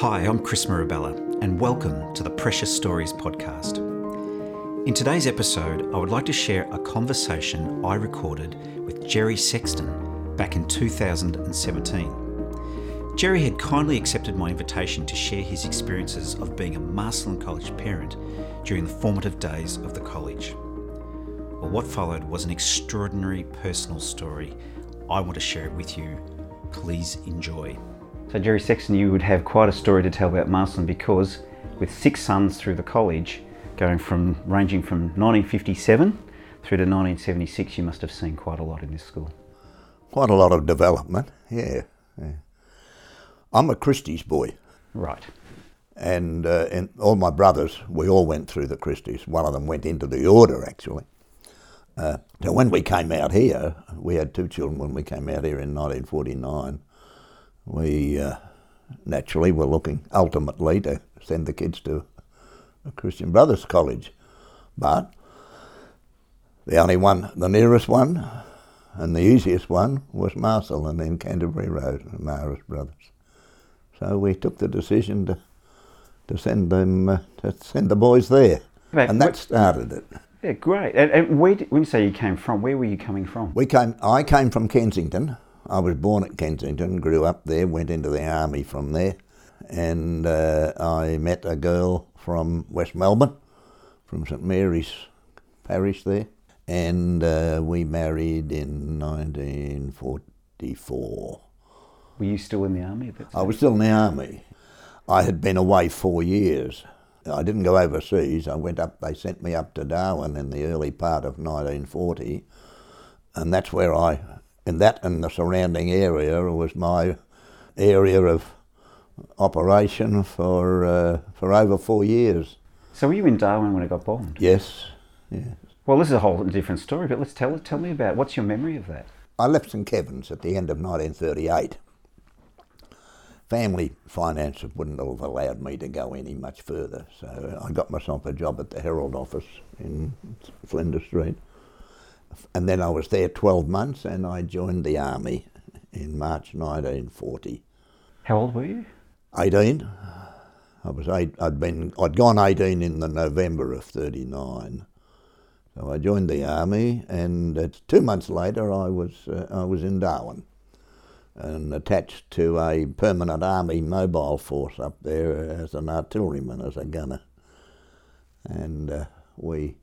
Hi, I'm Chris Mirabella, and welcome to the Precious Stories podcast. In today's episode, I would like to share a conversation I recorded with Jerry Sexton back in 2017. Jerry had kindly accepted my invitation to share his experiences of being a Marcellin College parent during the formative days of the college. Well, what followed was an extraordinary personal story. I want to share it with you. Please enjoy. So, Jerry Sexton, you would have quite a story to tell about Marcellin because with six sons through the college, going from ranging from 1957 through to 1976, you must have seen quite a lot in this school. Quite a lot of development, yeah. yeah. I'm a Christie's boy. Right. And, uh, and all my brothers, we all went through the Christie's. One of them went into the order, actually. Uh, so when we came out here, we had two children when we came out here in 1949 we uh, naturally were looking ultimately to send the kids to a Christian Brothers College. But the only one, the nearest one, and the easiest one was Marcellin in Canterbury Road, Marist Brothers. So we took the decision to to send them uh, to send the boys there, right. and that started it. Yeah, great. And, and where did, when you say you came from, where were you coming from? We came. I came from Kensington. I was born at Kensington, grew up there, went into the army from there, and uh, I met a girl from West Melbourne, from St Mary's Parish there, and uh, we married in 1944. Were you still in the army at that time? I was still in the army. I had been away four years. I didn't go overseas. I went up, they sent me up to Darwin in the early part of 1940, and that's where I and that and the surrounding area was my area of operation for uh, for over four years. So were you in Darwin when it got bombed? Yes, yes. Well, this is a whole different story, but let's tell tell me about what's your memory of that. I left St Kevin's at the end of 1938. Family finances wouldn't have allowed me to go any much further, so I got myself a job at the Herald office in Flinders Street and then I was there 12 months and I joined the army in March 1940. How old were you? 18. I was eight, I'd been I'd gone 18 in the November of 39. So I joined the army and two months later I was uh, I was in Darwin and attached to a permanent army mobile force up there as an artilleryman as a gunner. And uh, we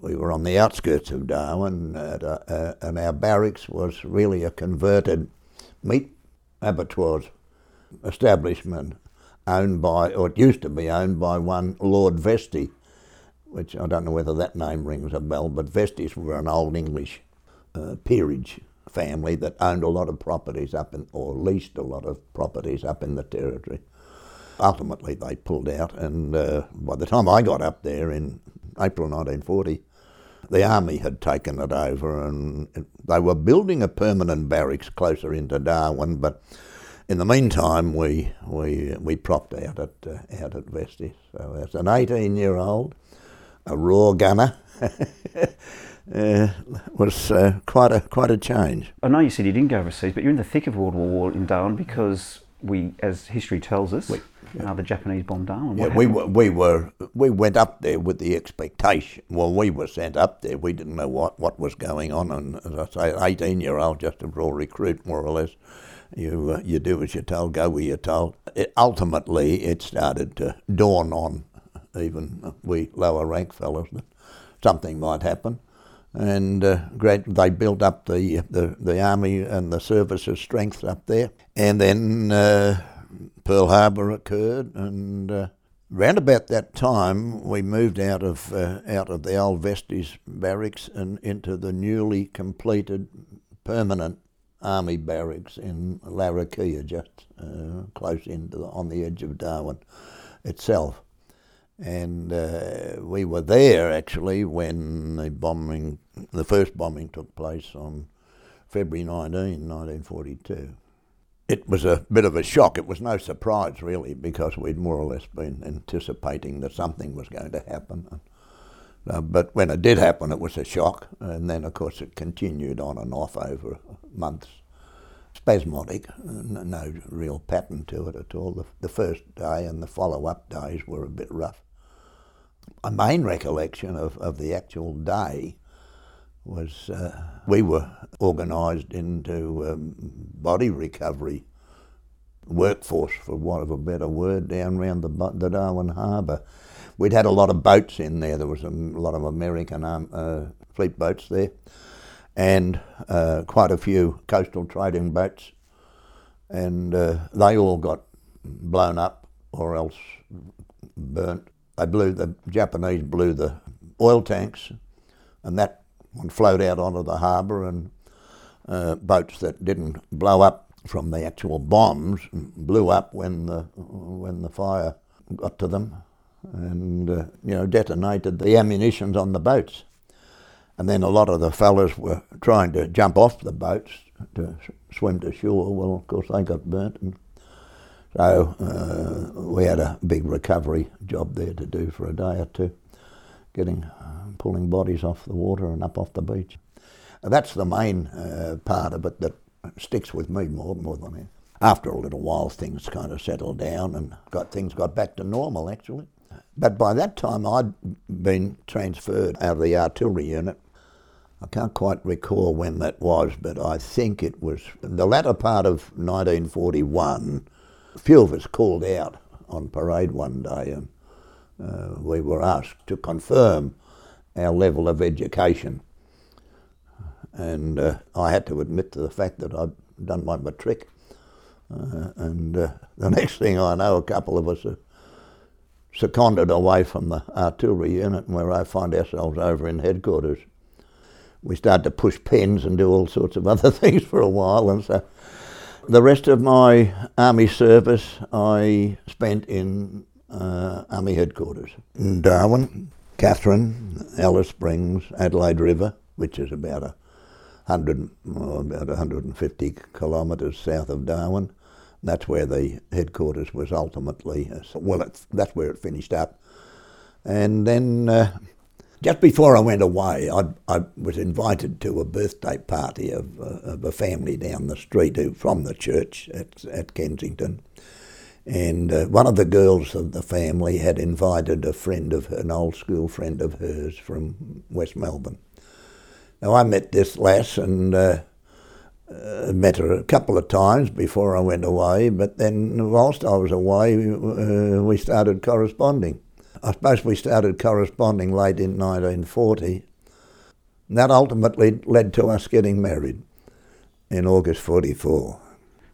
we were on the outskirts of Darwin, uh, and our barracks was really a converted meat abattoirs establishment owned by, or it used to be owned by one Lord Vestey, which I don't know whether that name rings a bell, but Vesteys were an old English uh, peerage family that owned a lot of properties up in, or leased a lot of properties up in the territory. Ultimately, they pulled out, and uh, by the time I got up there in April 1940, the army had taken it over and they were building a permanent barracks closer into Darwin, but in the meantime, we we we propped out at uh, out at Vestey. So as an 18-year-old, a raw gunner, uh, was uh, quite a quite a change. I know you said you didn't go overseas, but you're in the thick of World War War in Darwin because we, as history tells us, we, uh, the Japanese bombed Darwin. yeah, we were, we were we went up there with the expectation. Well, we were sent up there. We didn't know what, what was going on, and as I say, eighteen year old, just a raw recruit, more or less. You uh, you do as you're told, go where you're told. It, ultimately, it started to dawn on even we lower rank fellows that something might happen and uh, great, they built up the, the, the army and the services strength up there. And then uh, Pearl Harbor occurred, and uh, round about that time, we moved out of uh, out of the old Vestey's barracks and into the newly completed permanent army barracks in Larrakeyah, just uh, close into the, on the edge of Darwin itself. And uh, we were there actually when the bombing, the first bombing took place on February 19, 1942. It was a bit of a shock. It was no surprise really because we'd more or less been anticipating that something was going to happen. Uh, but when it did happen, it was a shock, and then of course it continued on and off over months. spasmodic, no real pattern to it at all. The, the first day and the follow up days were a bit rough. My main recollection of, of the actual day was uh, we were organised into um, body recovery workforce, for want of a better word, down around the, the Darwin Harbour. We'd had a lot of boats in there. There was a lot of American um, uh, fleet boats there, and uh, quite a few coastal trading boats, and uh, they all got blown up or else burnt. They blew the Japanese blew the oil tanks, and that one flowed out onto the harbour, and uh, boats that didn't blow up from the actual bombs blew up when the when the fire got to them, and uh, you know detonated the ammunitions on the boats. And then a lot of the fellas were trying to jump off the boats to swim to shore. Well, of course, they got burnt, and so uh, we had a big recovery job there to do for a day or two, getting uh, pulling bodies off the water and up off the beach. That's the main uh, part of it that sticks with me more more than anything. After a little while, things kind of settled down and got things got back to normal actually. But by that time, I'd been transferred out of the artillery unit. I can't quite recall when that was, but I think it was the latter part of 1941. A few of us called out on parade one day, and uh, we were asked to confirm our level of education. And uh, I had to admit to the fact that I'd done my matric. Uh, and uh, the next thing I know, a couple of us are seconded away from the artillery unit, where I find ourselves over in headquarters. We start to push pens and do all sorts of other things for a while, and so the rest of my army service I spent in uh, army headquarters in Darwin, Katherine, Alice Springs, Adelaide River, which is about a 100, oh, about 150 kilometres south of Darwin. That's where the headquarters was ultimately, uh, well, that's where it finished up. And then uh, just before I went away, I, I, was invited to a birthday party of, uh, of a family down the street who, from the church at, at Kensington. And uh, one of the girls of the family had invited a friend of her, an old school friend of hers from West Melbourne. Now, I met this lass and uh, uh, met her a couple of times before I went away, but then whilst I was away, uh, we started corresponding. I suppose we started corresponding late in 1940. that ultimately led to us getting married in August 44.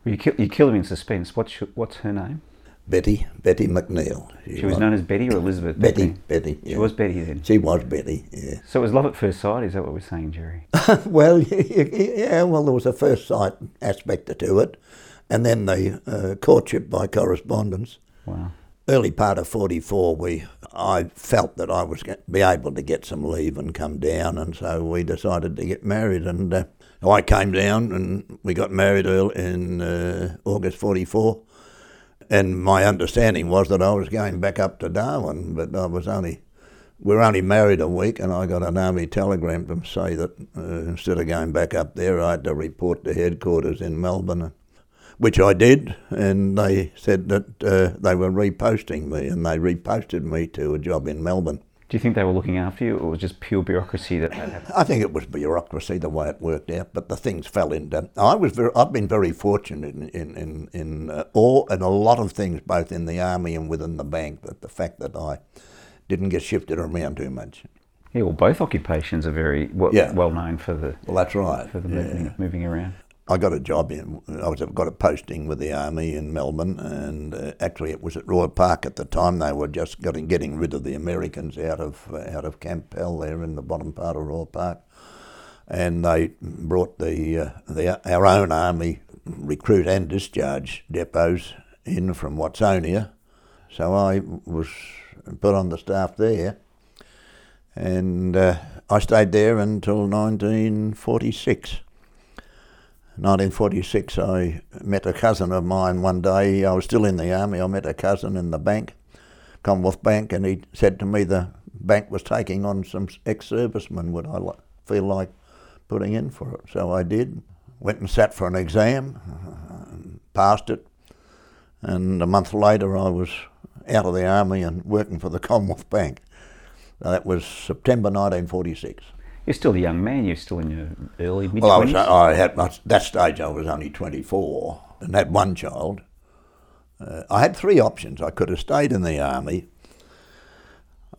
You, kill, you kill him in suspense. What's, what's her name? Betty, Betty McNeil. She, she was, was known as Betty or Elizabeth? Betty, Betty. Yeah. She was Betty then? She was Betty, yeah. So it was love at first sight, is that what we're saying, Jerry? well, yeah, well, there was a first sight aspect to it, and then the uh, courtship by correspondence. Wow. Early part of 44, we, I felt that I was going to be able to get some leave and come down, and so we decided to get married. And uh, I came down and we got married in uh, August 44 and my understanding was that I was going back up to Darwin, but I was only we were only married a week, and I got an army telegram to say that uh, instead of going back up there, I had to report to headquarters in Melbourne, which I did. And they said that uh, they were reposting me, and they reposted me to a job in Melbourne. Do you think they were looking after you, or was it just pure bureaucracy that happened? I think it was bureaucracy the way it worked out, but the things fell into. I was very, I've been very fortunate in in in, in uh, all and a lot of things, both in the army and within the bank. That the fact that I didn't get shifted around too much. Yeah, well, both occupations are very well, yeah. well known for the. Well, that's right. For the moving, yeah. moving around. I got a job in, I was got a posting with the army in Melbourne, and uh, actually it was at Royal Park at the time. They were just getting getting rid of the Americans out of uh, out of Camp Pell there in the bottom part of Royal Park, and they brought the uh, the our own army recruit and discharge depots in from Watsonia, so I was put on the staff there, and uh, I stayed there until 1946. 1946, I met a cousin of mine one day. I was still in the army. I met a cousin in the bank, Commonwealth Bank, and he said to me the bank was taking on some ex-servicemen. Would I feel like putting in for it? So I did. went and sat for an exam, passed it, and a month later I was out of the army and working for the Commonwealth Bank. That was September 1946. You're still a young man. You're still in your early mid Well, I, was. I had at that stage I was only 24 and had one child. Uh, I had three options. I could have stayed in the army.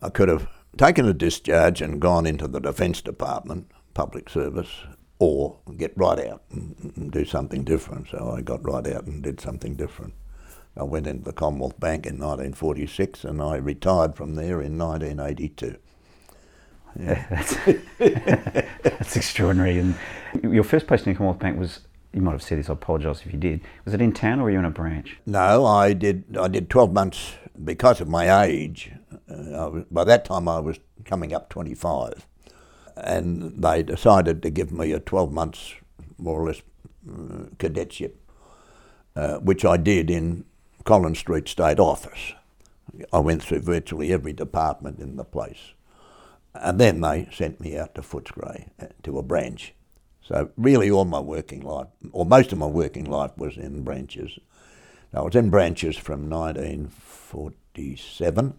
I could have taken a discharge and gone into the Defence Department, public service, or get right out and, and do something different. So I got right out and did something different. I went into the Commonwealth Bank in 1946 and I retired from there in 1982. That's, that's extraordinary. And your first place in the Commonwealth Bank was. You might have said this. I apologise if you did. Was it in town or were you in a branch? No, I did. I did twelve months because of my age. Uh, I was, by that time, I was coming up twenty-five, and they decided to give me a twelve months, more or less, uh, cadetship, uh, which I did in Collins Street State Office. I went through virtually every department in the place, and then they sent me out to Footscray uh, to a branch. So really, all my working life, or most of my working life, was in branches. I was in branches from 1947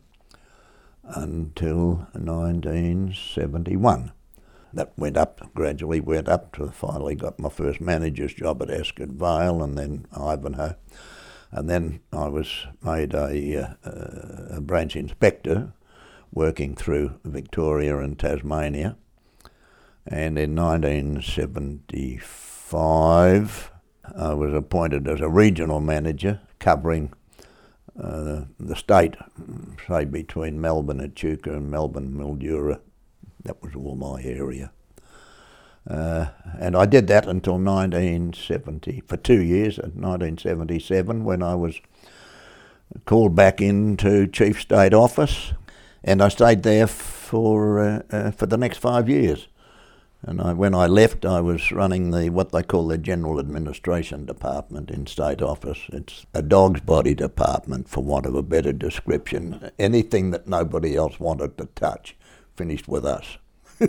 until 1971. That went up, gradually went up to finally got my first manager's job at Ascot Vale and then Ivanhoe. And then I was made a, uh, a branch inspector working through Victoria and Tasmania. And in 1975, I was appointed as a regional manager covering uh, the state, say between Melbourne, at Echuca, and Melbourne, Mildura. That was all my area. Uh, and I did that until 1970, for two years, at 1977, when I was called back into Chief State Office, and I stayed there for uh, uh, for the next five years. And I, when I left, I was running the what they call the General Administration Department in State Office. It's a dog's body department, for want of a better description. Anything that nobody else wanted to touch finished with us.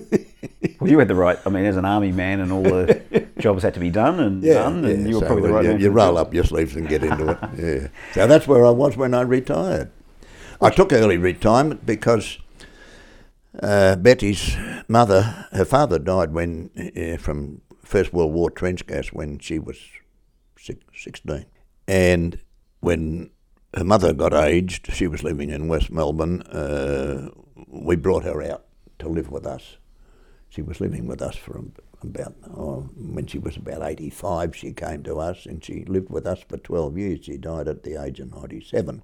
Well, you had the right. I mean, as an army man, and all the jobs had to be done and done, and you were so probably the right you, man. you roll up your sleeves and get into it. Yeah. So that's where I was when I retired. I took early retirement because uh, Betty's mother, her father died when uh, from First World War trench gas when she was six, 16. And when her mother got aged, she was living in West Melbourne, uh, we brought her out to live with us. She was living with us for about, oh, when she was about 85, she came to us and she lived with us for 12 years. She died at the age of 97.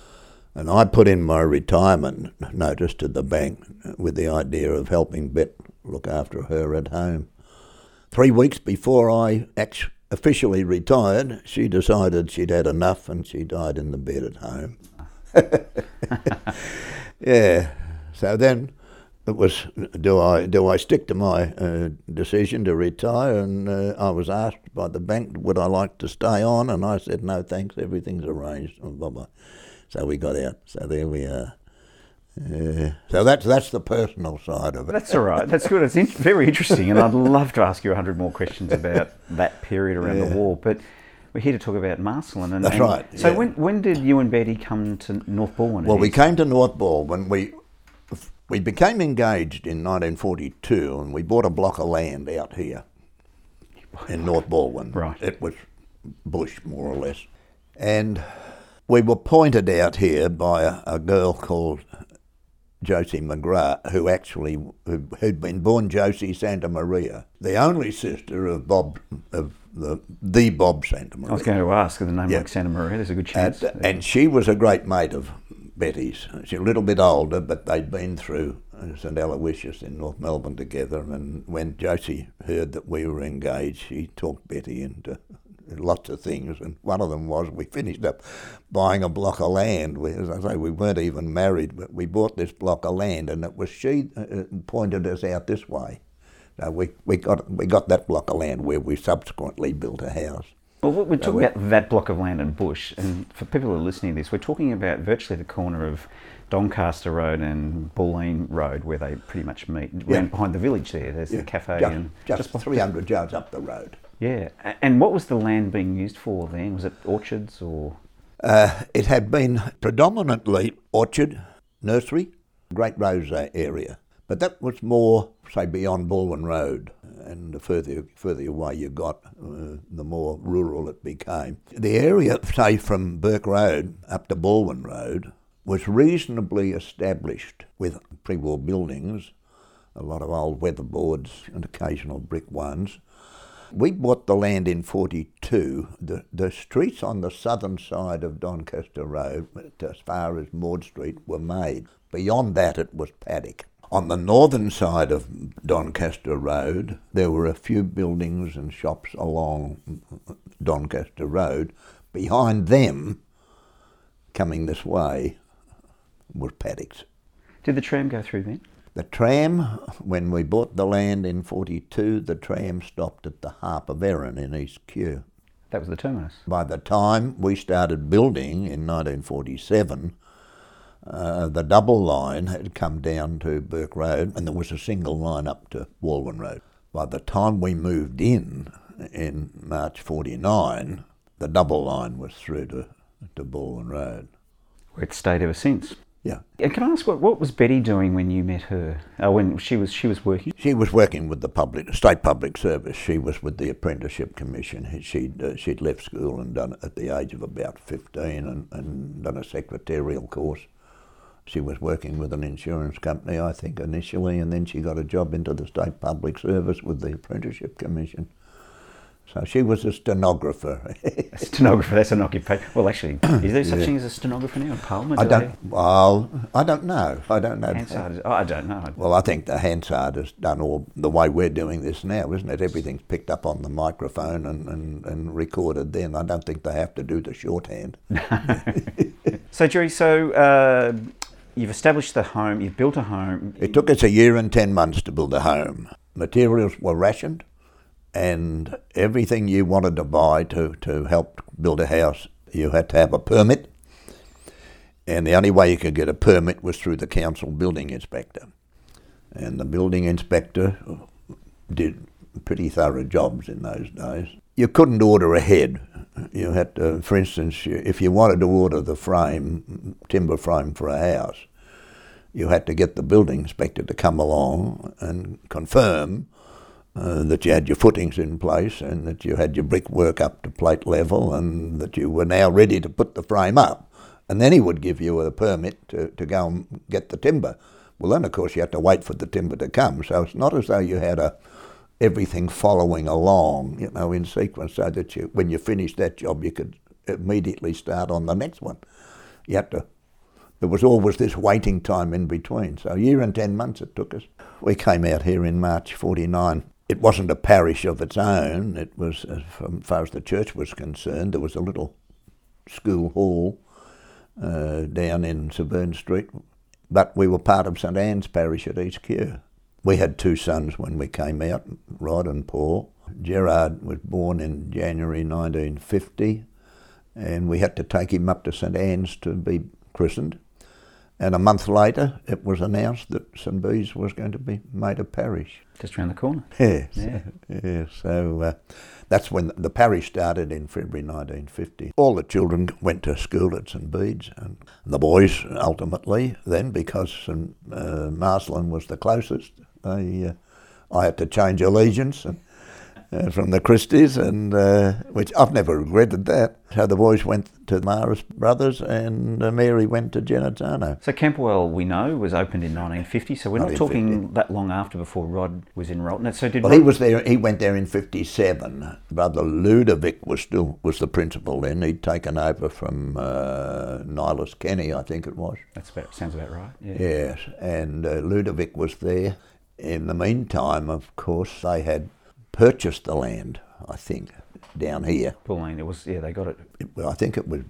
And I put in my retirement notice to the bank with the idea of helping Bet look after her at home. Three weeks before I officially retired, she decided she'd had enough and she died in the bed at home. yeah. So then it was do I do I stick to my uh, decision to retire? And uh, I was asked by the bank would I like to stay on, and I said no thanks, everything's arranged. Blah blah. So we got out. So there we are. Uh, so that's that's the personal side of it. That's all right. That's good. It's in- very interesting, and I'd love to ask you a hundred more questions about that period around the war. But we're here to talk about Marcellin. And, That's and right, So yeah. when when did you and Betty come to North Balwyn? Well, we came to North Balwyn. We we became engaged in 1942, and we bought a block of land out here in North Balwyn. Right. It was bush, more or less, and we were pointed out here by a, a girl called Josie McGrath, who actually who, who'd been born Josie Santamaria, the only sister of Bob of the the Bob Santamaria. I was going to ask a name Yeah. like Santamaria. There's a good And, chance. and she was a great mate of Betty's. She's a little bit older, but they'd been through uh, St Aloysius in North Melbourne together. And when Josie heard that we were engaged, she talked Betty into lots of things. And one of them was we finished up buying a block of land. We, as I say, we weren't even married, but we bought this block of land, and it was she uh, uh, pointed us out this way. So we, we got we got that block of land where we subsequently built a house. Well, we're talking about that block of land and bush, and for people who are listening to this, we're talking about virtually the corner of Doncaster Road and Bulleen Road, where they pretty much meet. Yeah. Behind the village there, there's the cafe just, and just, beh- 300 yards up the road. Yeah. And what was the land being used for then? Was it orchards or? Uh, it had been predominantly orchard, nursery, Great Rose area, but that was more, say, beyond Balwyn Road. And the further further away you got, uh, the more rural it became. The area, say, from Burke Road up to Balwyn Road, was reasonably established with pre-war buildings, a lot of old weatherboards and occasional brick ones. We bought the land in 42. The, the streets on the southern side of Doncaster Road, as far as Maud Street, were made. Beyond that, it was paddock. On the northern side of Doncaster Road, there were a few buildings and shops along Doncaster Road. Behind them, coming this way, was paddocks. Did the tram go through then? The tram, when we bought the land in 42, the tram stopped at the Harper Veron in East Kew. That was the terminus. By the time we started building in 1947, uh, the double line had come down to Burke Road and there was a single line up to Walwyn Road. By the time we moved in in March 49, the double line was through to, to Balwyn Road. Where it's stayed ever since. Yeah. And can I ask what, what was Betty doing when you met her? Uh, when she was she was working? She was working with the public, state public service. She was with the apprenticeship commission. She'd uh, she'd left school and done at the age of about fifteen, and, and done a secretarial course. She was working with an insurance company, I think, initially, and then she got a job into the state public service with the apprenticeship commission. So she was a stenographer. A stenographer. That's an occupation. Well, actually, is there such Yeah. thing as a stenographer now in Parliament? I they don't. Well, I don't know. I don't know. Hansard oh, I don't know. Well, I think the Hansard has done all the way we're doing this now, isn't it? Everything's picked up on the microphone and, and, and recorded then. I don't think they have to do the shorthand. So, Jerry, so uh, you've established the home, you've built a home. It took us a year and 10 months to build a home. Materials were rationed, and everything you wanted to buy to, to help build a house, you had to have a permit. And the only way you could get a permit was through the council building inspector. And the building inspector did pretty thorough jobs in those days. You couldn't order ahead. You had to, for instance, if you wanted to order the frame, timber frame for a house, you had to get the building inspector to come along and confirm uh, that you had your footings in place and that you had your brickwork up to plate level and that you were now ready to put the frame up. And then he would give you a permit to, to go and get the timber. Well, then, of course, you had to wait for the timber to come. So it's not as though you had a, everything following along, you know, in sequence, so that you, when you finished that job, you could immediately start on the next one. You had to there was always this waiting time in between. So a year and ten months it took us. We came out here in March 49. It wasn't a parish of its own. It was, as far as the church was concerned, there was a little school hall uh, down in Severn Street. But we were part of St Anne's parish at East Kew. We had two sons when we came out, Rod and Paul. Gerard was born in January 1950, and we had to take him up to St Anne's to be christened. And a month later, it was announced that St Bede's was going to be made a parish. Just round the corner. Yes. Yeah. yeah. So uh, that's when the parish started in February 1950. All the children went to school at St Bede's, and the boys ultimately then, because St uh, Marcellin was the closest, they, uh, I had to change allegiance and, uh, from the Christies, and uh, which I've never regretted that. So the boys went to Marist Brothers, and uh, Mary went to Genazzano. So Camberwell, we know, was opened in 1950. So we're not 1950. talking that long after before Rod was enrolled. No, So did Well, Rod, he was there. He went there in '57. Brother Ludovic was still was the principal then. He'd taken over from uh, Nihilus Kenny, I think it was. That's about sounds about right. Yeah. Yes, and uh, Ludovic was there. In the meantime, of course, they had purchased the land. I think down here. Pauline, it was yeah. They got it. I think it was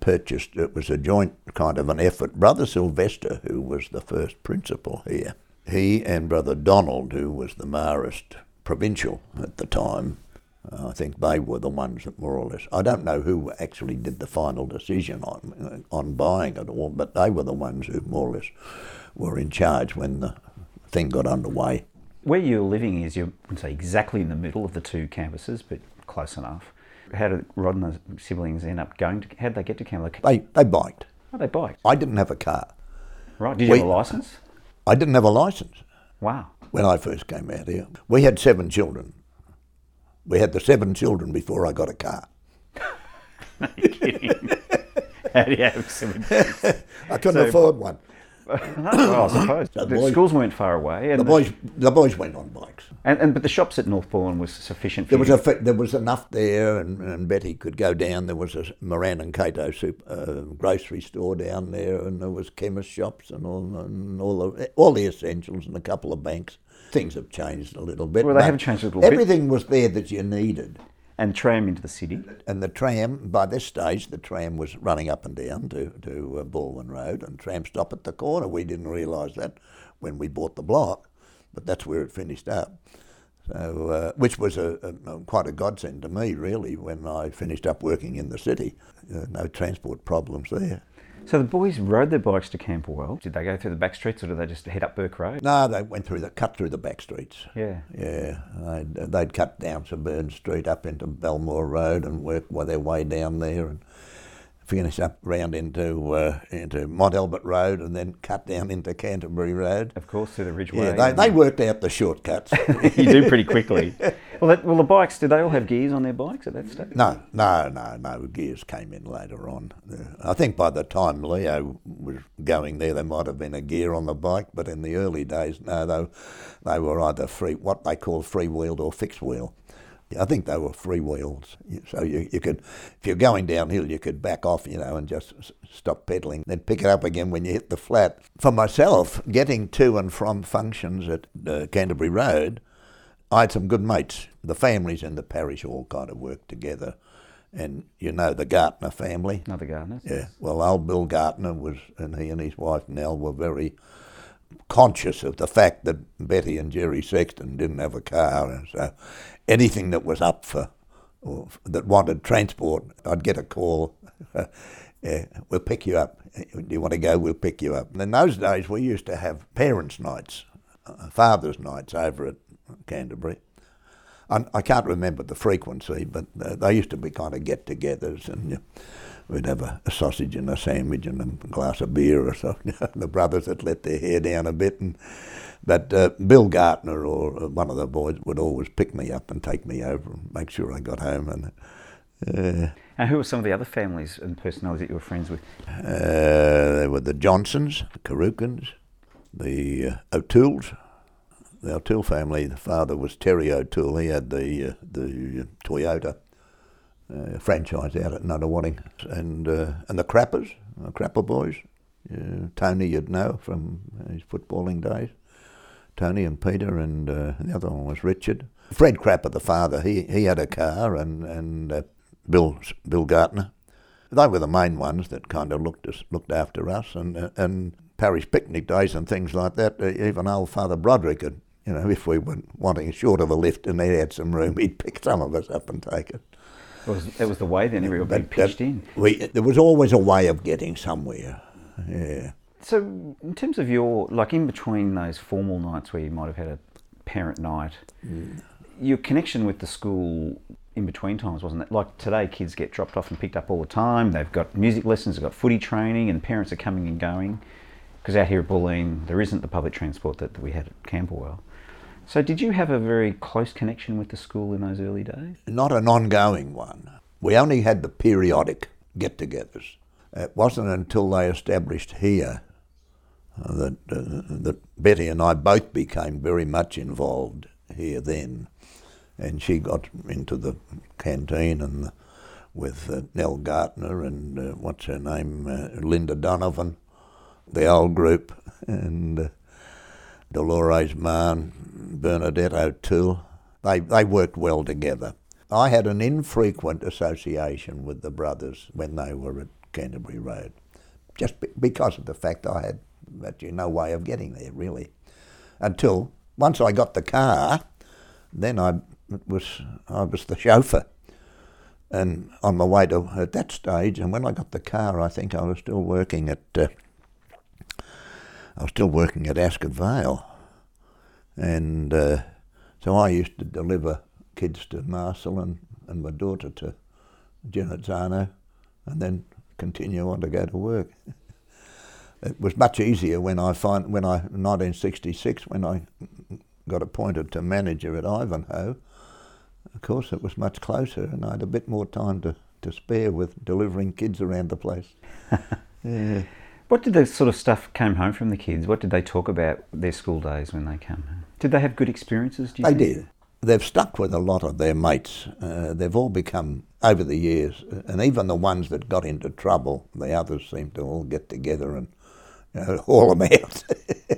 purchased. It was a joint kind of an effort. Brother Sylvester, who was the first principal here, he and Brother Donald, who was the Marist provincial at the time, uh, I think they were the ones that more or less. I don't know who actually did the final decision on on buying it all, but they were the ones who more or less were in charge when the thing got underway. Where you're living is, you wouldn't say exactly in the middle of the two campuses, but close enough. How did Rod and the siblings end up going to? How did they get to Camberwell? They, they biked. Oh, they biked. I didn't have a car. Right. Did you We- have a license? I didn't have a license Wow. when I first came out here. We had seven children. We had the seven children before I got a car. Are you kidding? How do you have seven? I couldn't So- afford one. Well, I suppose. The The boys- schools weren't far away, and The boys, the boys went on bikes. and, and but the shops at North Balwyn was sufficient for There was a there was enough there, and, and Betty could go down. There was a Moran and Cato soup, uh, grocery store down there, and there was chemist shops and all and all the all the essentials and a couple of banks. Things have changed a little bit. Well, they have changed a little bit. Everything was there that you needed. And tram into the city. And the tram, by this stage, the tram was running up and down to, to uh, Balwyn Road, and tram stop at the corner. We didn't realise that when we bought the block, but that's where it finished up. So, uh, which was a, a, quite a godsend to me, really, when I finished up working in the city. Uh, no transport problems there. So the boys rode their bikes to Camberwell. Did they go through the back streets or did they just head up Burke Road? No, they went through the cut through the back streets. Yeah. Yeah, they'd, they'd cut down St Burn Street up into Belmore Road and work their way down there and finish up round into uh, into Mont Albert Road and then cut down into Canterbury Road. Of course, through the Ridgeway. Yeah, they, they worked out the shortcuts. you do pretty quickly. Well, that, well, the bikes. Did they all have gears on their bikes at that stage? no, no, no, no. Gears came in later on. Uh, I think by the time Leo was going there, there might have been a gear on the bike, but in the early days, no, they, they were either free, what they call free wheeled or fixed wheel. I think they were free wheels, so you, you could, if you're going downhill, you could back off, you know, and just stop pedaling, then pick it up again when you hit the flat. For myself, getting to and from functions at uh, Canterbury Road, I had some good mates. The families in the parish all kind of worked together, and you know the Gartner family. Another gardeners. Yeah, well, old Bill Gartner was, and he and his wife Nell were very conscious of the fact that Betty and Jerry Sexton didn't have a car, and so anything that was up for or that wanted transport, I'd get a call. yeah, we'll pick you up. Do you want to go? We'll pick you up. And in those days, we used to have parents' nights, uh, fathers' nights over at Canterbury. I, I can't remember the frequency, but uh, they used to be kind of get-togethers, and uh, we'd have a, a sausage and a sandwich and a glass of beer or something. the brothers had let their hair down a bit, and but uh, Bill Gartner or uh, one of the boys would always pick me up and take me over and make sure I got home. And uh, And who were some of the other families and personalities that you were friends with? uh, there were the Johnsons, the Carukins, the uh, O'Tooles. The O'Toole family, the father was Terry O'Toole. He had the uh, the Toyota uh, franchise out at Nunawading, and uh, and the Crappers, the Crapper boys. Uh, Tony, you'd know from his footballing days. Tony and Peter, and uh, the other one was Richard. Fred Crapper, the father, he he had a car, and and uh, Bill Bill Gartner. They were the main ones that kind of looked us, looked after us, and uh, and parish picnic days and things like that. Uh, even old Father Broderick had, you know, if we were wanting short of a lift and he had some room, he'd pick some of us up and take it. It was, that was the way then everybody pitched in. We, there was always a way of getting somewhere. Yeah. So, in terms of your, like in between those formal nights where you might have had a parent night, mm. your connection with the school in between times wasn't that like today kids get dropped off and picked up all the time. They've got music lessons they've got footy training and parents are coming and going. Because out here at Bulleen there isn't the public transport that, that we had at Camberwell so did you have a very close connection with the school in those early days? Not an ongoing one. We only had the periodic get togethers. It wasn't until they established here that, uh, that Betty and I both became very much involved here then. And she got into the canteen and the, with uh, Nell Gartner and uh, what's her name, uh, Linda Donovan, the old group, and uh, Dolores Mann, Bernadette O'Toole. They, they worked well together. I had an infrequent association with the brothers when they were at Canterbury Road, just be- because of the fact I had actually no way of getting there, really. Until once I got the car, then I was, I was the chauffeur. And on my way to, at that stage, and when I got the car, I think I was still working at, uh, I was still working at Ascot Vale. And uh, so I used to deliver kids to Marcellin and my daughter to Genazzano and then continue on to go to work. it was much easier when I find when I 1966 when I got appointed to manager at Ivanhoe. Of course, it was much closer, and I had a bit more time to, to spare with delivering kids around the place. yeah. What did the sort of stuff came home from the kids? What did they talk about their school days when they came home? Did they have good experiences? they think? did. They've stuck with a lot of their mates. Uh, they've all become over the years, and even the ones that got into trouble, the others seem to all get together and you know, haul them out,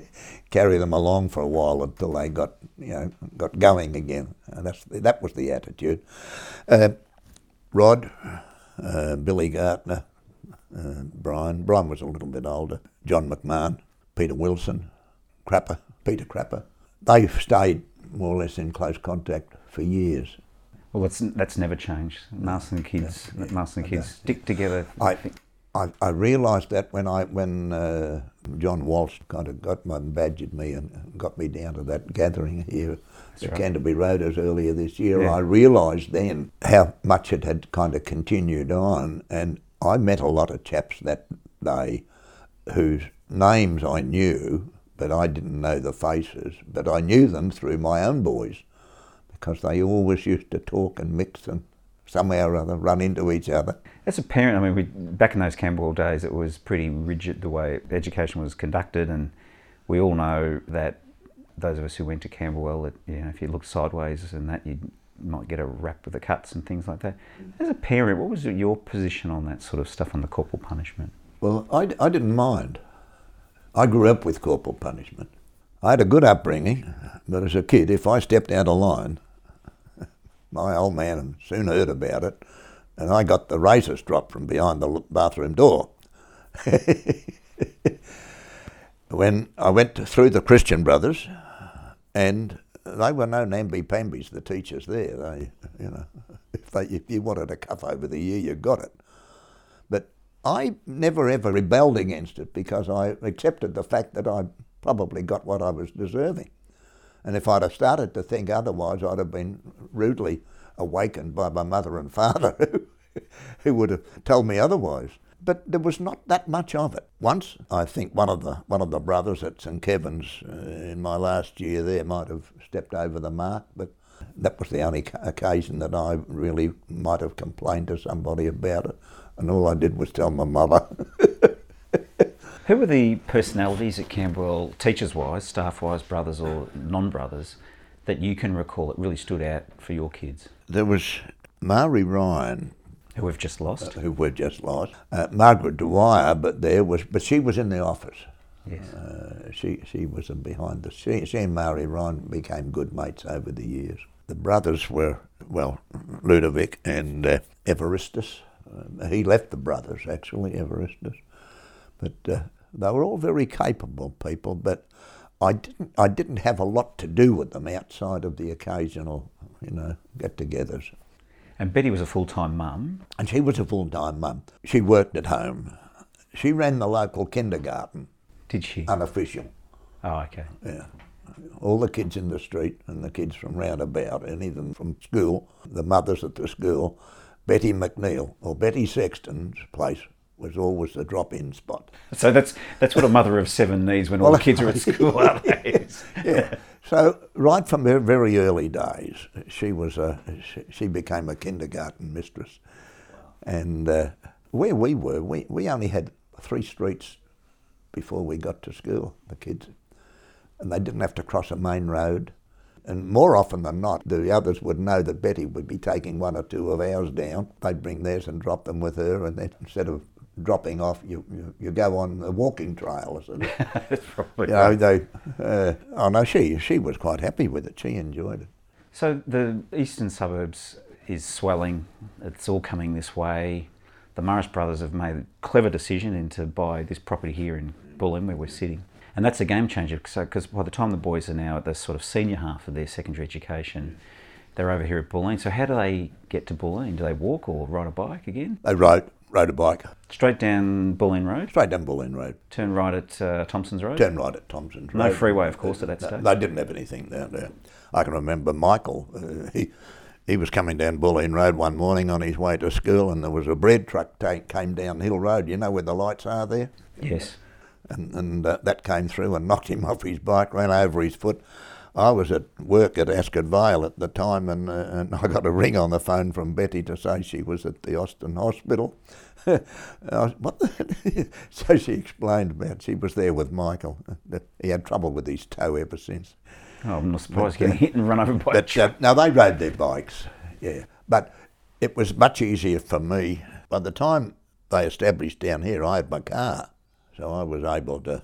carry them along for a while until they got you know got going again. And that's that was the attitude. Uh, Rod, uh, Billy Gartner, uh, Brian. Brian was a little bit older. John McMahon, Peter Wilson, Crapper, Peter Crapper. They've stayed more or less in close contact for years. Well, that's that's never changed. Marston kids, yeah, Marston kids yeah. stick together. I I, I realised that when I when uh, John Walsh kind of got my badgered me and got me down to that gathering here That's at right. Canterbury Roaders earlier this year, I realised then how much it had kind of continued on, and I met a lot of chaps that day whose names I knew, but I didn't know the faces, but I knew them through my own boys because they always used to talk and mix and somehow or other run into each other. As a parent, I mean, we, back in those Camberwell days, it was pretty rigid the way education was conducted, and we all know that those of us who went to Camberwell, that you know, if you looked sideways and that, you might get a rap with the cuts and things like that. Mm. As a parent, what was your position on that sort of stuff on the corporal punishment? Well, I, I didn't mind. I grew up with corporal punishment. I had a good upbringing, but as a kid, if I stepped out of line, my old man soon heard about it, and I got the razors dropped from behind the bathroom door. when I went through the Christian Brothers, and they were no namby-pambies, the teachers there. They, you know, if, they, if you wanted a cuff over the ear, you got it. But I never ever rebelled against it because I accepted the fact that I probably got what I was deserving. And if I'd have started to think otherwise, I'd have been rudely awakened by my mother and father who would have told me otherwise. But there was not that much of it. Once, I think one of the one of the brothers at St Kevin's uh, in my last year there might have stepped over the mark, but that was the only occasion that I really might have complained to somebody about it, and all I did was tell my mother. Who were the personalities at Camberwell, teachers wise, staff wise, brothers or non brothers, that you can recall that really stood out for your kids? There was Mary Ryan. Who we've just lost. Uh, who we've just lost. Uh, Margaret Dwyer, but there was, but she was in the office. Yes. Uh, she she was behind the she, she and Mary Ryan became good mates over the years. The brothers were well, Ludovic and uh, Evaristus. Uh, he left the brothers actually, Evaristus, but uh, they were all very capable people, but I didn't, I didn't have a lot to do with them outside of the occasional, you know, get-togethers. And Betty was a full-time mum. And she was a full-time mum. She worked at home. She ran the local kindergarten. Did she? Unofficial. Oh, okay. Yeah. All the kids in the street and the kids from round about, any of them from school, the mothers at the school, Betty McNeil, or Betty Sexton's place was always the drop-in spot. So that's that's what a mother of seven needs when all the kids are at school, aren't they? yeah. So right from her very early days, she was a she became a kindergarten mistress, and uh, where we were, we we only had three streets before we got to school. The kids, and they didn't have to cross a main road. And more often than not, the others would know that Betty would be taking one or two of ours down. They'd bring theirs and drop them with her, and then instead of dropping off, you, you, you go on a walking trail. That's probably you know, they, uh, oh no, she, she was quite happy with it. She enjoyed it. So the eastern suburbs is swelling. It's all coming this way. The Marist brothers have made a clever decision in to buy this property here in Bulleen where we're sitting. And that's a game changer because by the time the boys are now at the sort of senior half of their secondary education, they're over here at Bulleen. So how do they get to Bulleen? Do they walk or ride a bike again? They ride rode a bike. Straight down Bulleen Road? Straight down Bulleen Road. Turn right at uh, Thompson's Road? Turn right at Thompson's Road. No freeway, of course, at that stage? They didn't have anything down there. I can remember Michael, uh, he, he was coming down Bulleen Road one morning on his way to school, and there was a bread truck ta- came down Hill Road. You know where the lights are there? Yes. And, and uh, that came through and knocked him off his bike, ran over his foot. I was at work at Ascot Vale at the time, and, uh, and I got a ring on the phone from Betty to say she was at the Austin Hospital. I was, what so she explained about she was there with Michael. He had trouble with his toe ever since. Oh, I'm not surprised getting hit and run over by a But truck. uh, now they rode their bikes, yeah. But it was much easier for me. By the time they established down here, I had my car, so I was able to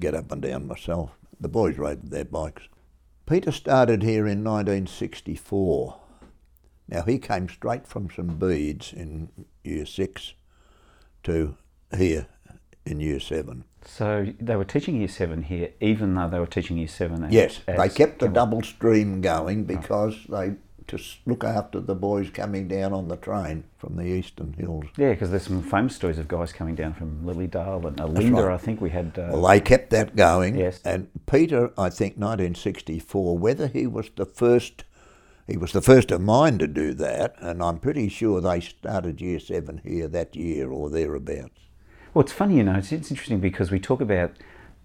get up and down myself. The boys rode their bikes. Peter started here in 1964. Now he came straight from St Bede's in year six to here in year seven. So they were teaching year seven here, even though they were teaching year seven. At, Yes, they kept the double stream going because they to look after the boys coming down on the train from the eastern hills. Yeah, because there's some famous stories of guys coming down from Lilydale and uh, Linda. right. I think we had. Uh, Well, they kept that going. Yes. And Peter, I think, 1964. Whether he was the first, he was the first of mine to do that, and I'm pretty sure they started year seven here that year or thereabouts. Well, it's funny, you know. It's, it's interesting because we talk about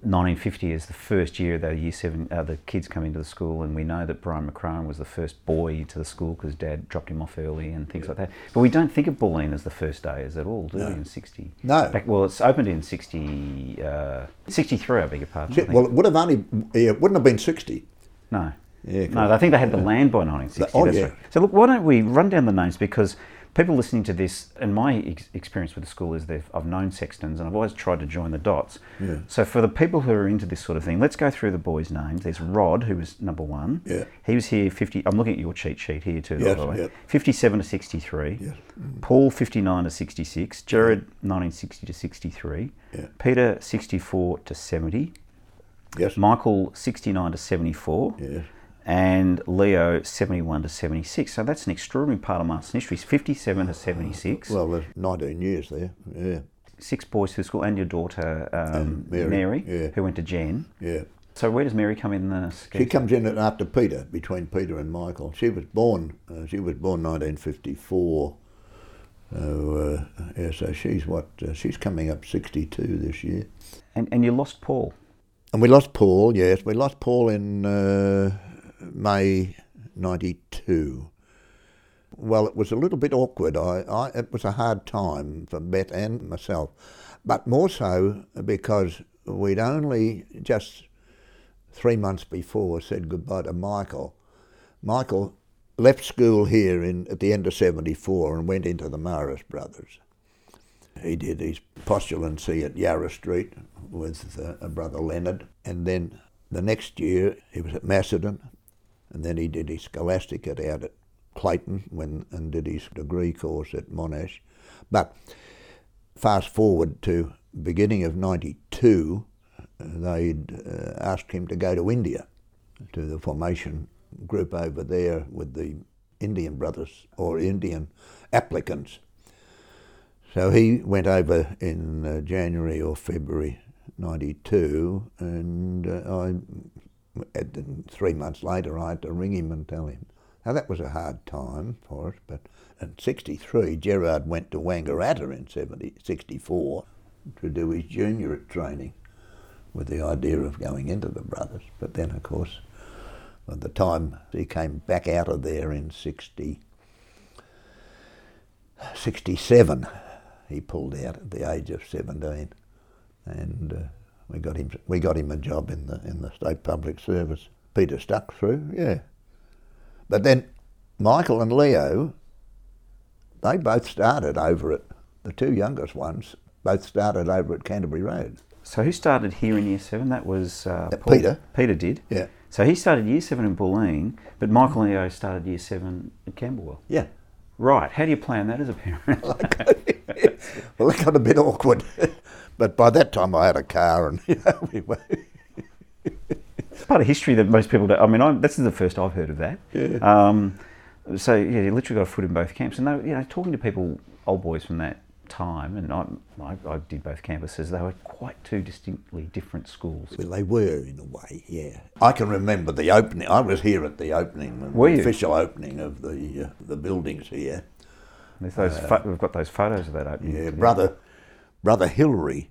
1950 is the first year that year seven, uh, the kids come into the school, and we know that Brian McCrone was the first boy to the school because Dad dropped him off early and things like that. But we don't think of Bulleen as the first day as at all, do we? In 60. No. Back, well, it's opened in 60, uh, 63. I beg your pardon. Think. Well, it would have only, yeah, it wouldn't have been 60. No. Yeah, no, I think they had the land by 1960. Oh, that's yeah. right. So look, why don't we run down the names because people listening to this, and my ex- experience with the school is they've, I've known sextons and I've always tried to join the dots. Yeah. So for the people who are into this sort of thing, let's go through the boys' names. There's Rod, who was number one. Yeah. He was here 50. I'm looking at your cheat sheet here too, Yes, by the way. yep. 57 to 63. Yes. Paul 59 to 66. Jared 1960 to 63. Yeah. Peter 64 to 70. Yes. Michael 69 to 74 Yes. And Leo 71 to 76. So that's an extraordinary part of Marcellin history. It's 57 to 76. Well, there's 19 years there. Yeah. Six boys to school, and your daughter um, And Mary, Mary, yeah. who went to Jen. Yeah. So where does Mary come in the She comes in after Peter, between Peter and Michael. She was born. Uh, she was born 1954. So uh, yeah, so she's what? Uh, she's coming up 62 this year. And, and you lost Paul. And we lost Paul. Yes, we lost Paul in uh, May '92. Well, it was a little bit awkward. I, I, it was a hard time for Bet and myself, but more so because we'd only just three months before said goodbye to Michael. Michael left school here in at the end of '74 and went into the Marist Brothers. He did his postulancy at Yarra Street with uh, brother Leonard, and then the next year he was at Macedon, and then he did his scholastic at out at Clayton when and did his degree course at Monash. But fast forward to beginning of '92, they'd uh, asked him to go to India, to the formation group over there with the Indian brothers or Indian applicants. So he went over in uh, January or February '92, and uh, I, at, three months later, I had to ring him and tell him. Now that was a hard time for us, but in '63, Gerard went to Wangaratta in 70, 64 to do his junior training with the idea of going into the brothers. But then, of course, by the time he came back out of there in 60, 67, he pulled out at the age of 17, and uh, we got him we got him a job in the in the state public service. Peter stuck through, yeah. But then Michael and Leo, they both started over at the two youngest ones. Both started over at Canterbury Road. So who started here in year seven? That was uh. Peter. Peter did. Yeah, So he started year seven in Bulleen, but Michael and Leo started year seven at Camberwell. yeah. Right. How do you plan that as a parent? well, it got a bit awkward, but by that time I had a car, and you know, we were, It's part of history that most people don't. I mean, I'm, this is the first I've heard of that. Yeah. Um, so yeah, you literally got a foot in both camps, and they, you know, talking to people, old boys from that time, and I, I, I did both campuses, they were quite two distinctly different schools. Well, they were in a way, yeah. I can remember the opening. I was here at the opening, Were the you? official opening of the uh, the buildings here. There's those pho- we've got those photos of that opening. Uh, Yeah, brother, brother Hillary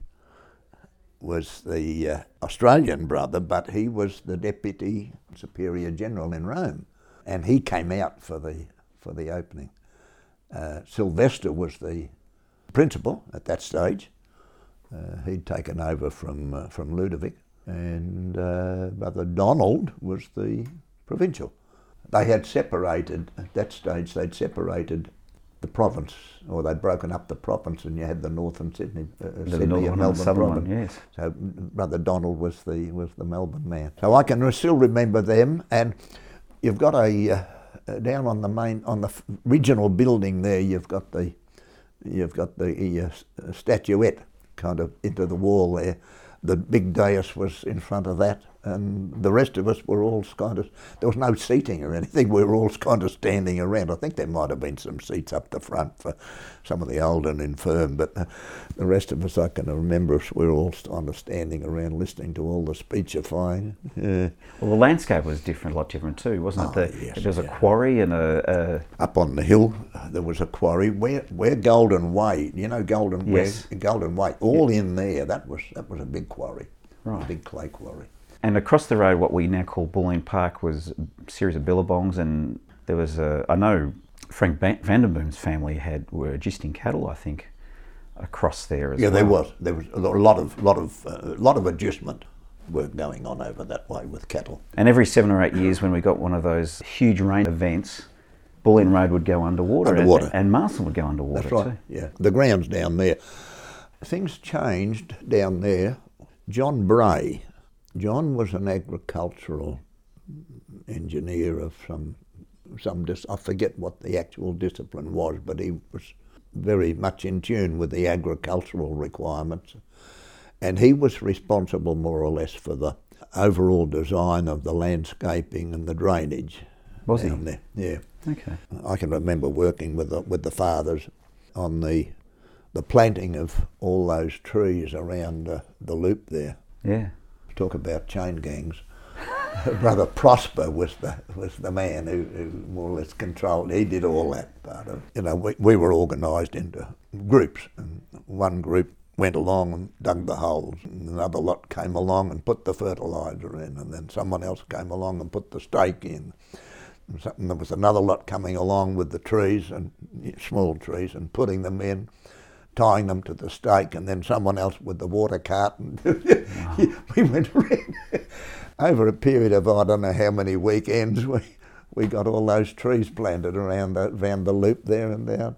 was the uh, Australian brother, but he was the deputy superior general in Rome, and he came out for the for the opening. Uh, Sylvester was the principal at that stage. Uh, he'd taken over from uh, from Ludovic, and uh, brother Donald was the provincial. They had separated at that stage. They'd separated the province, or they'd broken up the province, and you had the Northern Sydney, uh, The Sydney northern and one and Melbourne province. one, yes. So brother Donald was the was the Melbourne man. So I can still remember them, and you've got a uh, uh, down on the main on the original building there. You've got the you've got the uh, uh, statuette kind of into the wall there. The big dais was in front of that, and the rest of us were all kind of. There was no seating or anything. We were all kind of standing around. I think there might have been some seats up the front for some of the old and infirm, but uh, the rest of us, I can remember, us, we were all kind of standing around listening to all the speechifying. Yeah. Well, the landscape was different, a lot different too, wasn't Oh, it? The, yes, there was a quarry and a, Up on the hill, there was a quarry where where Golden Way. You know Golden Yes. where Golden Way. All in there. That was that was a big quarry. Right. A big clay quarry. And across the road, what we now call Bulleen Park, was a series of billabongs, and there was a. I know Frank Van- Vandenboom's family had were gisting cattle, I think, across there as Yeah, well. Yeah, there was there was a lot of lot of uh, lot of agistment work going on over that way with cattle. And every seven or eight years, when we got one of those huge rain events, Bulleen Road would go underwater, and- Underwater. And, Marcellin would go underwater That's right. too. Yeah, the grounds down there. Things changed down there. John Bray. John was an agricultural engineer of some some dis- I forget what the actual discipline was, but he was very much in tune with the agricultural requirements, and he was responsible more or less for the overall design of the landscaping and the drainage. Was he? there? Yeah. Okay. I can remember working with the, with the fathers on the the planting of all those trees around uh, the loop there. Yeah. Talk about chain gangs. Brother Prosper was the was the man who, who more or less controlled. He did all that part of. You know, we, we were organised into groups, and one group went along and dug the holes, and another lot came along and put the fertiliser in, and then someone else came along and put the stake in. And there was another lot coming along with the trees and small trees and putting them in, tying them to the stake, and then someone else with the water cart. And we went around over a period of I don't know how many weekends. We we got all those trees planted around the, around the loop there and down.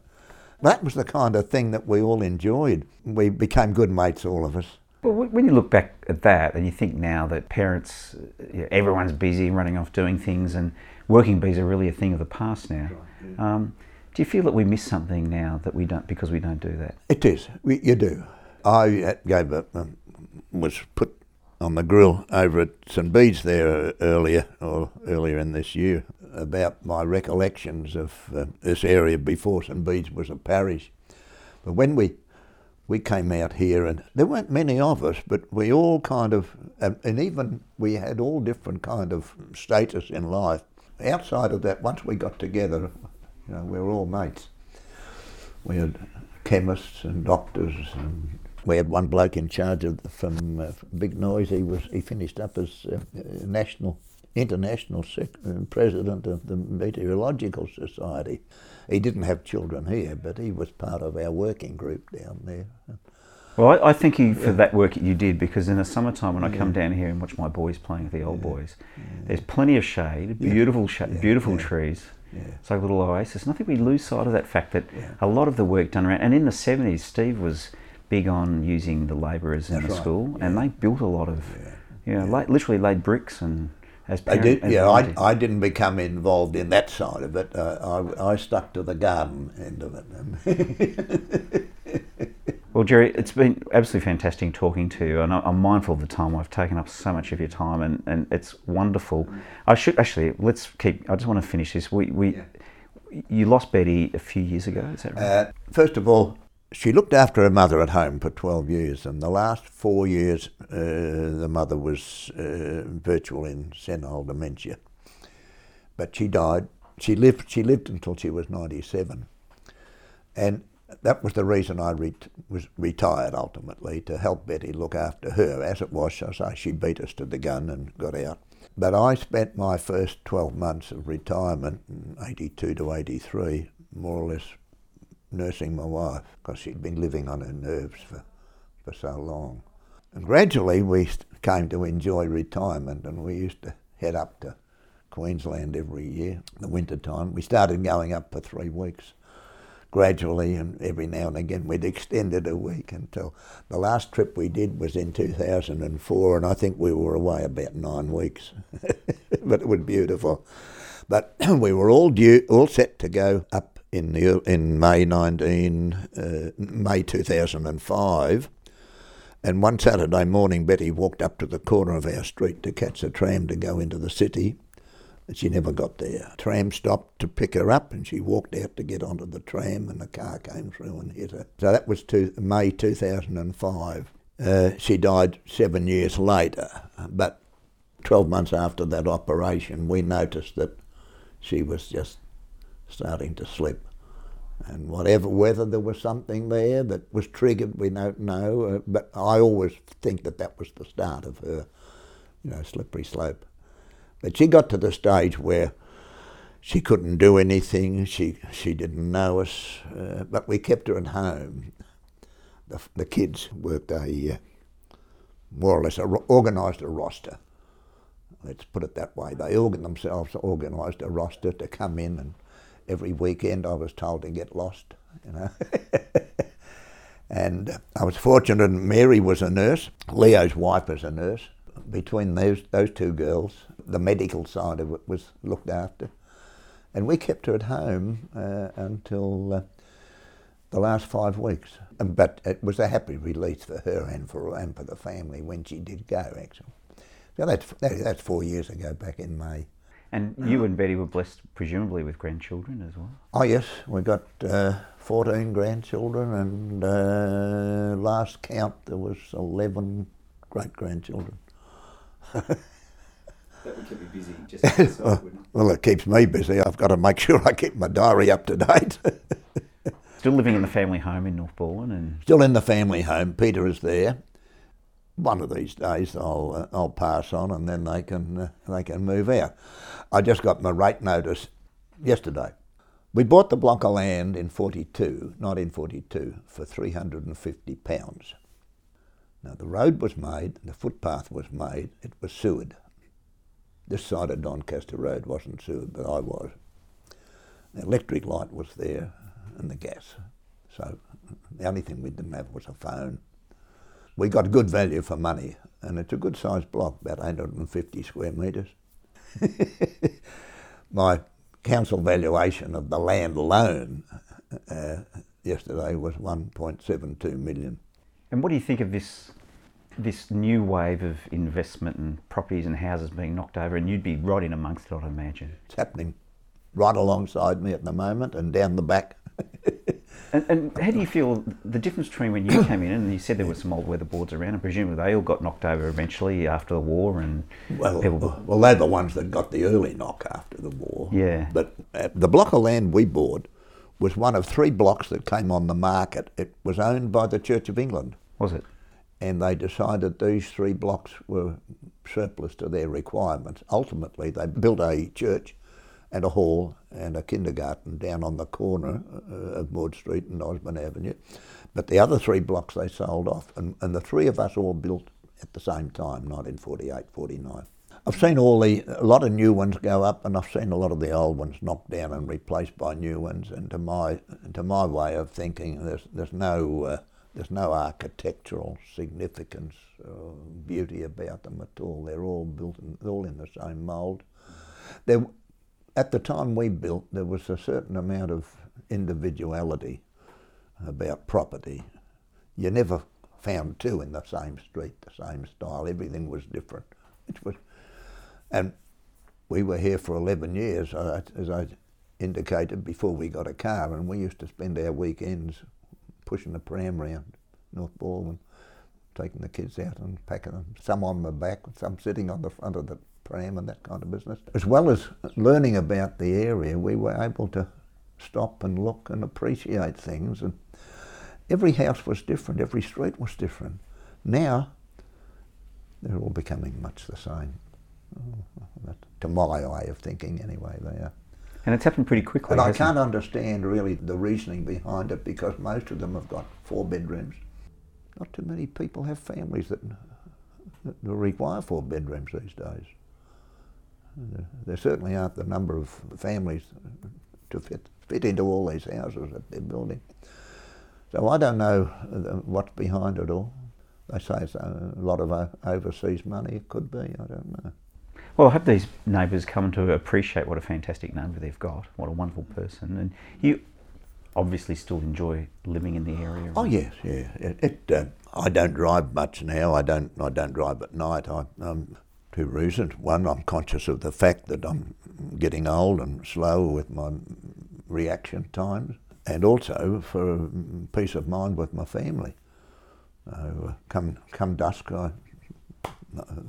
That was the kind of thing that we all enjoyed. We became good mates, all of us. Well, when you look back at that and you think now that parents, you know, everyone's busy running off doing things and working bees are really a thing of the past now. um, do you feel that we miss something now that we don't because we don't do that? It is. We, you do. I gave a, um, was put on the grill over at St Bede's there uh, earlier or earlier in this year about my recollections of uh, this area before St Bede's was a parish. But when we we came out here, and there weren't many of us, but we all kind of, and, and even we had all different kind of status in life. Outside of that, once we got together, you know, we were all mates. We had chemists and doctors, and we had one bloke in charge of from uh, Big Noise. He was he finished up as uh, uh, national, international sec- uh, president of the Meteorological Society. He didn't have children here, but he was part of our working group down there. Well, I, I thank you for that work that you did because in the summertime when I come down here and watch my boys playing with the old boys, there's plenty of shade, beautiful shade, beautiful trees. Yeah. It's like a little oasis. And I think we lose sight of that fact that Yeah. a lot of the work done around, and in the 70s, Steve was big on using the labourers in That's the right, school, yeah. and they built a lot of, you know, la- literally laid bricks and as parent- did, as yeah. I, volunteers. I didn't become involved in that side of it. Uh, I, I stuck to the garden end of it. Well, Jerry, it's been absolutely fantastic talking to you, and I'm mindful of the time. I've taken up so much of your time, and, and it's wonderful. I should actually let's keep. I just want to finish this. We we you lost Betty a few years ago. Is that right? Uh, first of all, she looked after her mother at home for 12 years, and the last four years, uh, the mother was uh, virtual in senile dementia. But she died. She lived. She lived until she was 97, and that was the reason I re- was retired ultimately to help Betty look after her. As it was, I say, she beat us to the gun and got out. But I spent my first 12 months of retirement, 82 to 83, more or less nursing my wife because she'd been living on her nerves for, for so long. And gradually we came to enjoy retirement and we used to head up to Queensland every year, in the winter time. We started going up for three weeks gradually and every now and again we'd extend it a week until the last trip we did was in 2004 and I think we were away about nine weeks. but it was beautiful. But we were all due, all set to go up in the in May 19 uh, May 2005. And one Saturday morning, Betty walked up to the corner of our street to catch a tram to go into the city. And she never got there. Tram stopped to pick her up, and she walked out to get onto the tram, and the car came through and hit her. So that was to May 2005. Uh, she died seven years later, but 12 months after that operation, we noticed that she was just starting to slip. And whatever, whether there was something there that was triggered, we don't know. Uh, but I always think that that was the start of her, you know, slippery slope. But she got to the stage where she couldn't do anything. She she didn't know us, uh, but we kept her at home. The, the kids worked a uh, more or less a, organised a roster. Let's put it that way. They organ themselves organised a roster to come in and every weekend I was told to get lost, you know. and I was fortunate Mary was a nurse, Leo's wife was a nurse. Between those, those two girls, the medical side of it was looked after. And we kept her at home uh, until uh, the last five weeks. But it was a happy release for her and for, and for the family when she did go, actually. So that's, that's four years ago, back in May. And you and Betty were blessed, presumably, with grandchildren as well. Oh yes, we got uh, fourteen grandchildren, and uh, last count there was eleven great grandchildren. that would keep me busy. Just well, well, it keeps me busy. I've got to make sure I keep my diary up to date. Still living in the family home in North Balwyn, and still in the family home. Peter is there one of these days I'll uh, I'll pass on and then they can uh, they can move out. I just got my rate notice yesterday. We bought the block of land in 42, 1942, for 350 pounds. Now the road was made, the footpath was made, it was sewered. This side of Doncaster Road wasn't sewered, but I was. The electric light was there and the gas. So the only thing we didn't have was a phone we got good value for money, and it's a good sized block, about 850 square metres. My council valuation of the land alone uh, yesterday was 1.72 million. And what do you think of this this new wave of investment and properties and houses being knocked over, and you'd be right in amongst it, I'd imagine. It's happening right alongside me at the moment and down the back. And, and, how do you feel the difference between when you came in and you said there were some old weatherboards around, and presumably they all got knocked over eventually after the war, and well, people... well, they're the ones that got the early knock after the war. Yeah. But uh, the block of land we bought was one of three blocks that came on the market. It was owned by the Church of England. Was it? And they decided these three blocks were surplus to their requirements. Ultimately, they built a church and a hall and a kindergarten down on the corner uh, of Maud Street and Osborne Avenue. But the other three blocks they sold off, and, and the three of us all built at the same time, 1948, 49. I've seen all the a lot of new ones go up, and I've seen a lot of the old ones knocked down and replaced by new ones. And to my to my way of thinking, there's there's no uh, there's no architectural significance or beauty about them at all. They're all built in, all in the same mould. There at the time we built, there was a certain amount of individuality about property. You never found two in the same street, the same style. Everything was different. It was, and we were here for 11 years, uh, as I indicated before we got a car, and we used to spend our weekends pushing the pram round North Balwyn, taking the kids out and packing them, some on my back, some sitting on the front of the pram and that kind of business. As well as learning about the area, we were able to stop and look and appreciate things. And every house was different, every street was different. Now, they're all becoming much the same. Oh, to my way of thinking, anyway, they are. And it's happened pretty quickly. And I can't it? understand really the reasoning behind it because most of them have got four bedrooms. Not too many people have families that, that require four bedrooms these days. There certainly aren't the number of families to fit, fit into all these houses that they're building. So I don't know uh, what's behind it all. They say it's a lot of overseas money. It could be. I don't know. Well, I hope these neighbours come to appreciate what a fantastic neighbour they've got. What a wonderful person, and you obviously still enjoy living in the area. Oh yes, yeah. It. it uh, I don't drive much now. I don't. I don't drive at night. I, um, two reasons. One, I'm conscious of the fact that I'm getting old and slow with my reaction times, and also for peace of mind with my family. Uh, come come dusk, I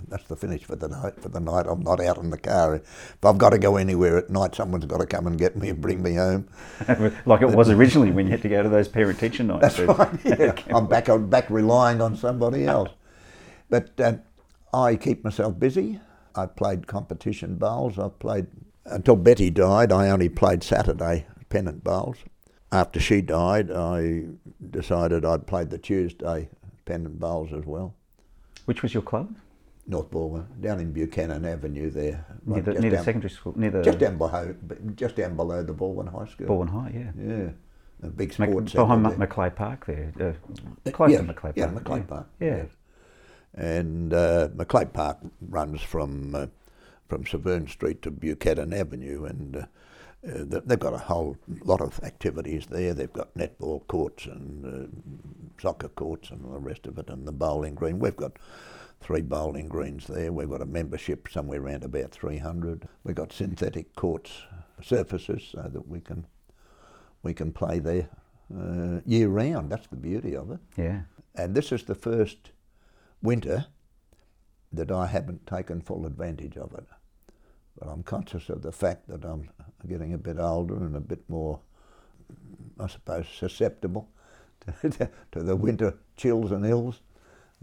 that's the finish for the night. For the night, I'm not out in the car. If I've got to go anywhere at night, someone's got to come and get me and bring me home. like it was originally when you had to go to those parent-teacher nights. That's right. Yeah. I'm back. I'm back relying on somebody else. But uh, I keep myself busy. I played competition bowls. I've played until Betty died. I only played Saturday pennant bowls. After she died, I decided I'd play the Tuesday pennant bowls as well. Which was your club? North Balwyn, down in Buchanan Avenue there. Near the, near the secondary school? Near the just, down below, just down below the Balwyn High School. Balwyn High, yeah. Yeah. A big sports Mac, Behind Macleay Park there. Uh, close yeah, to Macleay Park. Yeah, yeah. Park. Yeah. yeah. And uh, Macleay Park runs from uh, from Severn Street to Buchanan Avenue and uh, uh, they've got a whole lot of activities there. They've got netball courts and uh, soccer courts and all the rest of it, and the bowling green. We've got three bowling greens there. We've got a membership somewhere around about 300. We've got synthetic courts surfaces so that we can we can play there uh, year round. That's the beauty of it. Yeah. And this is the first winter that I haven't taken full advantage of it. But I'm conscious of the fact that I'm getting a bit older and a bit more, I suppose, susceptible to, to the winter chills and ills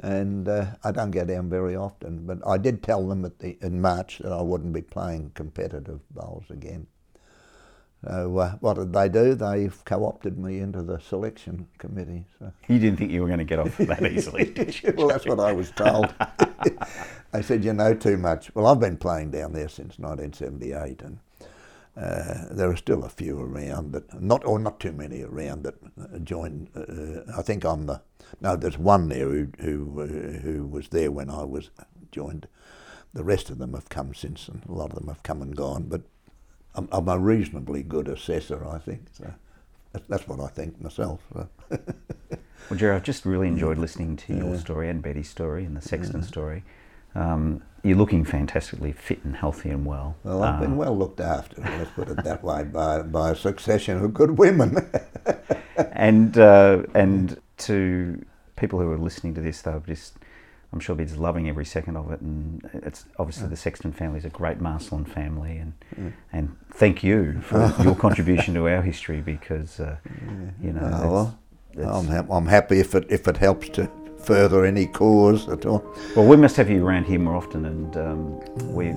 and uh, I don't go down very often. But I did tell them at the, in March that I wouldn't be playing competitive bowls again. So uh, what did they do? They co-opted me into the selection committee. So. You didn't think you were going to get off that easily, did you? well, that's what I was told. they said you know too much. Well, I've been playing down there since 1978, and uh, there are still a few around that not or not too many around that joined. Uh, I think I'm the no. There's one there who who uh, who was there when I was joined. The rest of them have come since, and a lot of them have come and gone. But I'm, I'm a reasonably good assessor, I think. So that's what I think myself. well, Jerry, I've just really enjoyed listening to your story and Betty's story and the Sexton yeah. story. Um, you're looking fantastically fit and healthy and well. Well, I've uh, been well looked after, let's put it that way, by, by a succession of good women. and uh, and to people who are listening to this, they'll just, I'm sure they're just loving every second of it. And it's obviously the Sexton family is a great Marcellin family, and mm. and thank you for your contribution to our history because uh, you know. Oh, well, I'm, ha- I'm happy if it if it helps to further any cause at all. Well, we must have you around here more often, and um, we,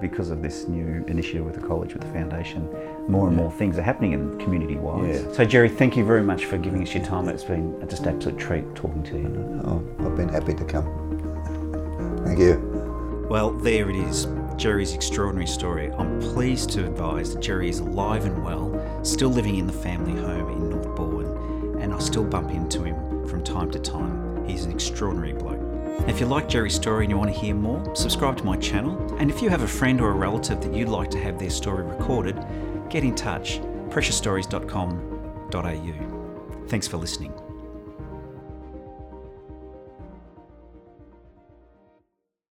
because of this new initiative with the college, with the foundation, more and more things are happening in community wise. Yeah. So, Jerry, thank you very much for giving us your time. It's been just an absolute treat talking to you. Oh, I've been happy to come. Thank you. Well, there it is. Jerry's extraordinary story. I'm pleased to advise that Jerry is alive and well, still living in the family home in North Balwyn, and I still bump into him from time to time. He's an extraordinary bloke. If you like Jerry's story and you want to hear more, subscribe to my channel. And if you have a friend or a relative that you'd like to have their story recorded, get in touch. PreciousStories.com.au. Thanks for listening.